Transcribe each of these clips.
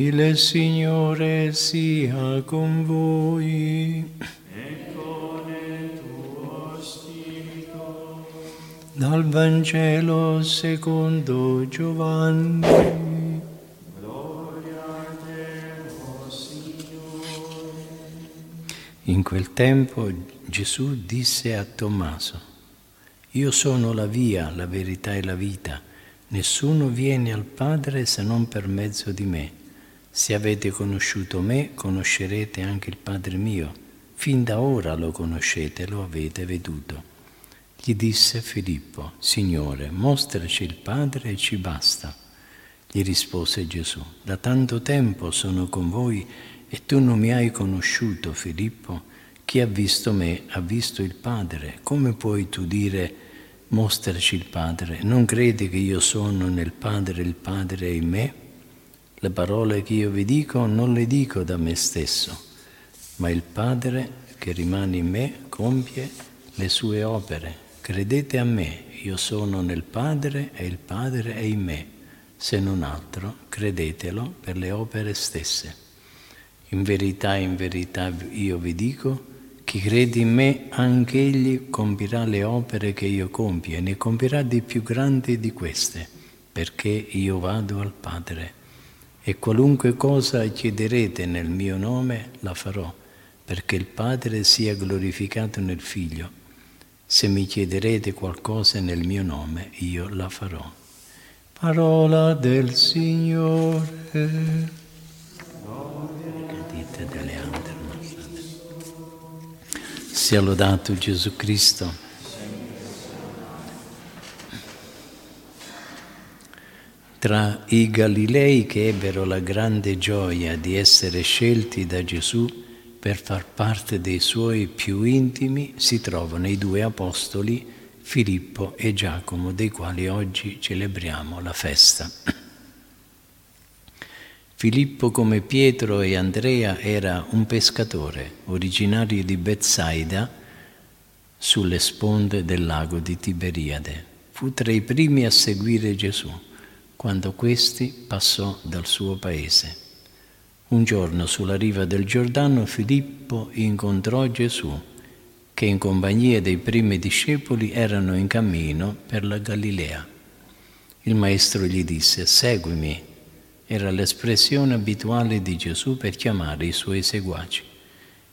Il Signore sia con voi. e con il tuo spirito. Dal Vangelo secondo Giovanni. Gloria a te, o Signore. In quel tempo Gesù disse a Tommaso, Io sono la via, la verità e la vita. Nessuno viene al Padre se non per mezzo di me. Se avete conosciuto me, conoscerete anche il Padre mio. Fin da ora lo conoscete, lo avete veduto. Gli disse Filippo, Signore, mostraci il Padre e ci basta. Gli rispose Gesù, da tanto tempo sono con voi e tu non mi hai conosciuto, Filippo. Chi ha visto me ha visto il Padre. Come puoi tu dire, mostraci il Padre? Non credi che io sono nel Padre, il Padre è in me? Le parole che io vi dico non le dico da me stesso, ma il Padre che rimane in me compie le sue opere. Credete a me, io sono nel Padre e il Padre è in me. Se non altro, credetelo per le opere stesse. In verità, in verità io vi dico, chi crede in me, anche egli compirà le opere che io compio e ne compirà di più grandi di queste, perché io vado al Padre. E qualunque cosa chiederete nel mio nome, la farò, perché il Padre sia glorificato nel Figlio. Se mi chiederete qualcosa nel mio nome, io la farò. Parola del Signore. Sia lodato Gesù Cristo. Tra i Galilei che ebbero la grande gioia di essere scelti da Gesù per far parte dei suoi più intimi si trovano i due apostoli Filippo e Giacomo, dei quali oggi celebriamo la festa. Filippo, come Pietro e Andrea, era un pescatore originario di Bethsaida sulle sponde del lago di Tiberiade. Fu tra i primi a seguire Gesù quando questi passò dal suo paese. Un giorno sulla riva del Giordano Filippo incontrò Gesù che in compagnia dei primi discepoli erano in cammino per la Galilea. Il maestro gli disse, seguimi. Era l'espressione abituale di Gesù per chiamare i suoi seguaci.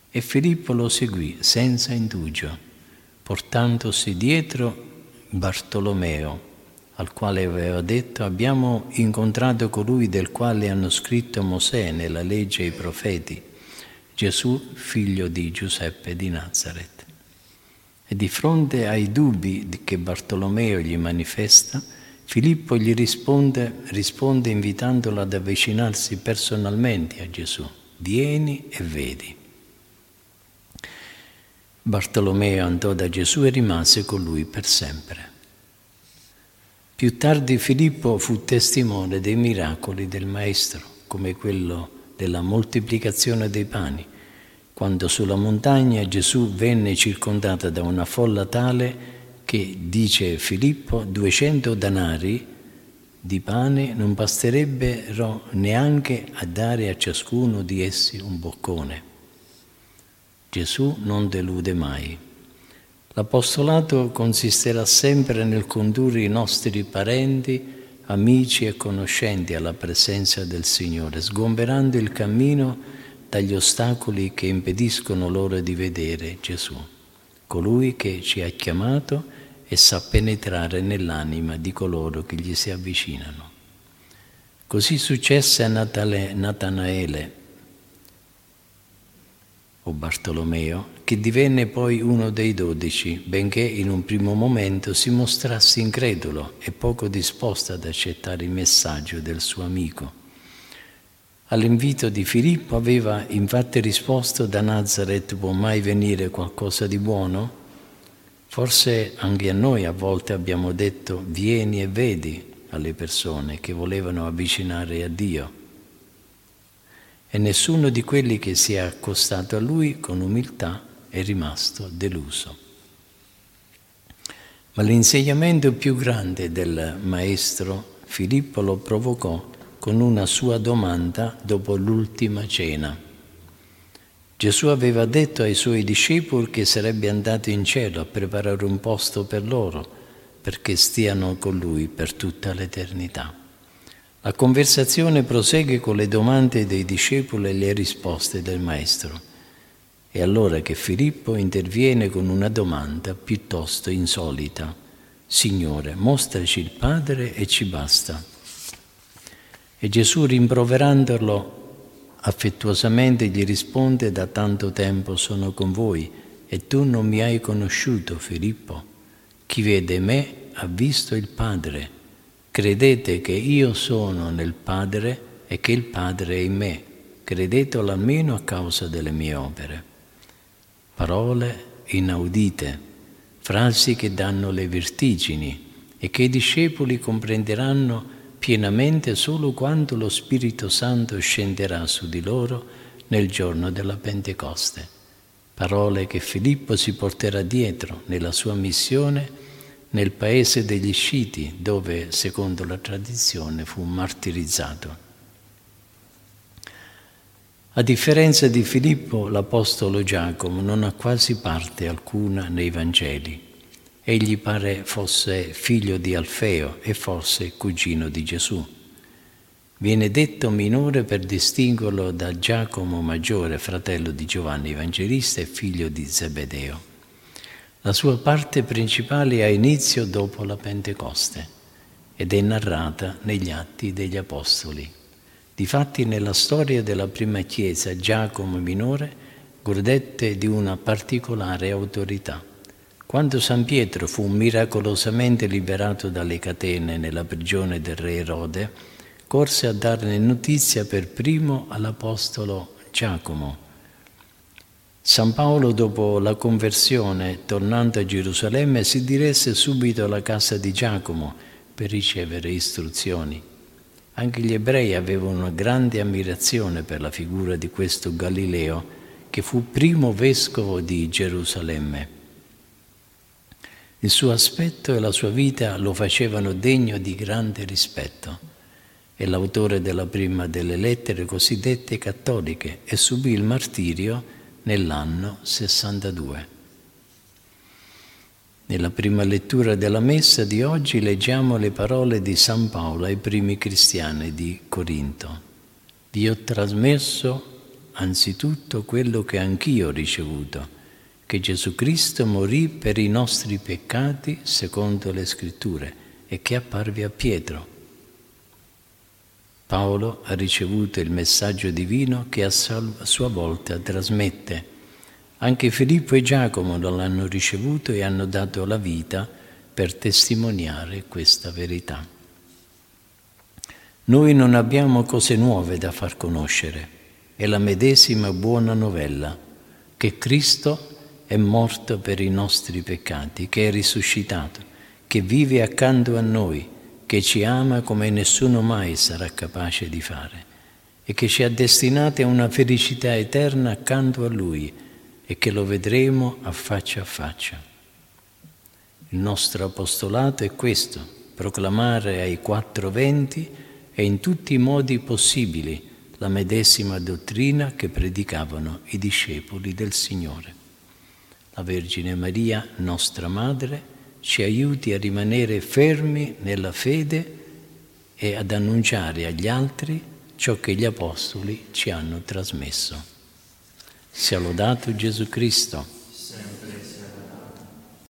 E Filippo lo seguì senza indugio, portandosi dietro Bartolomeo, al quale aveva detto abbiamo incontrato colui del quale hanno scritto Mosè nella legge e i profeti, Gesù figlio di Giuseppe di Nazareth. E di fronte ai dubbi che Bartolomeo gli manifesta, Filippo gli risponde, risponde invitandolo ad avvicinarsi personalmente a Gesù. Vieni e vedi. Bartolomeo andò da Gesù e rimase con lui per sempre. Più tardi Filippo fu testimone dei miracoli del Maestro, come quello della moltiplicazione dei pani, quando sulla montagna Gesù venne circondata da una folla tale che, dice Filippo, 200 danari di pane non basterebbero neanche a dare a ciascuno di essi un boccone. Gesù non delude mai. L'apostolato consisterà sempre nel condurre i nostri parenti, amici e conoscenti alla presenza del Signore, sgomberando il cammino dagli ostacoli che impediscono loro di vedere Gesù, colui che ci ha chiamato e sa penetrare nell'anima di coloro che gli si avvicinano. Così successe a Natale, Natanaele o Bartolomeo, che divenne poi uno dei dodici, benché in un primo momento si mostrasse incredulo e poco disposto ad accettare il messaggio del suo amico. All'invito di Filippo aveva infatti risposto da Nazareth può mai venire qualcosa di buono? Forse anche a noi a volte abbiamo detto vieni e vedi alle persone che volevano avvicinare a Dio e nessuno di quelli che si è accostato a lui con umiltà è rimasto deluso. Ma l'insegnamento più grande del maestro Filippo lo provocò con una sua domanda dopo l'ultima cena. Gesù aveva detto ai suoi discepoli che sarebbe andato in cielo a preparare un posto per loro, perché stiano con lui per tutta l'eternità. La conversazione prosegue con le domande dei discepoli e le risposte del Maestro. È allora che Filippo interviene con una domanda piuttosto insolita. Signore, mostraci il Padre e ci basta. E Gesù, rimproverandolo affettuosamente, gli risponde, da tanto tempo sono con voi e tu non mi hai conosciuto, Filippo. Chi vede me ha visto il Padre. Credete che io sono nel Padre e che il Padre è in me. Credetelo almeno a causa delle mie opere. Parole inaudite, frasi che danno le vertigini e che i discepoli comprenderanno pienamente solo quando lo Spirito Santo scenderà su di loro nel giorno della Pentecoste. Parole che Filippo si porterà dietro nella sua missione nel paese degli Sciti, dove, secondo la tradizione, fu martirizzato. A differenza di Filippo, l'Apostolo Giacomo non ha quasi parte alcuna nei Vangeli. Egli pare fosse figlio di Alfeo e forse cugino di Gesù. Viene detto minore per distinguerlo da Giacomo maggiore, fratello di Giovanni Evangelista e figlio di Zebedeo. La sua parte principale ha inizio dopo la Pentecoste ed è narrata negli Atti degli Apostoli. Difatti nella storia della prima Chiesa Giacomo minore godette di una particolare autorità. Quando San Pietro fu miracolosamente liberato dalle catene nella prigione del re Erode, corse a darne notizia per primo all'Apostolo Giacomo San Paolo, dopo la conversione, tornando a Gerusalemme, si diresse subito alla casa di Giacomo per ricevere istruzioni. Anche gli ebrei avevano una grande ammirazione per la figura di questo Galileo, che fu primo vescovo di Gerusalemme. Il suo aspetto e la sua vita lo facevano degno di grande rispetto. È l'autore della prima delle lettere cosiddette cattoliche e subì il martirio nell'anno 62. Nella prima lettura della messa di oggi leggiamo le parole di San Paolo ai primi cristiani di Corinto. Vi ho trasmesso anzitutto quello che anch'io ho ricevuto, che Gesù Cristo morì per i nostri peccati secondo le scritture e che apparve a Pietro Paolo ha ricevuto il messaggio divino che a sua volta trasmette. Anche Filippo e Giacomo lo hanno ricevuto e hanno dato la vita per testimoniare questa verità. Noi non abbiamo cose nuove da far conoscere, è la medesima buona novella che Cristo è morto per i nostri peccati, che è risuscitato, che vive accanto a noi che ci ama come nessuno mai sarà capace di fare e che ci ha destinati a una felicità eterna accanto a Lui e che lo vedremo a faccia a faccia. Il nostro apostolato è questo, proclamare ai quattro venti e in tutti i modi possibili la medesima dottrina che predicavano i discepoli del Signore. La Vergine Maria, nostra Madre, ci aiuti a rimanere fermi nella fede e ad annunciare agli altri ciò che gli Apostoli ci hanno trasmesso. Sia lodato Gesù Cristo.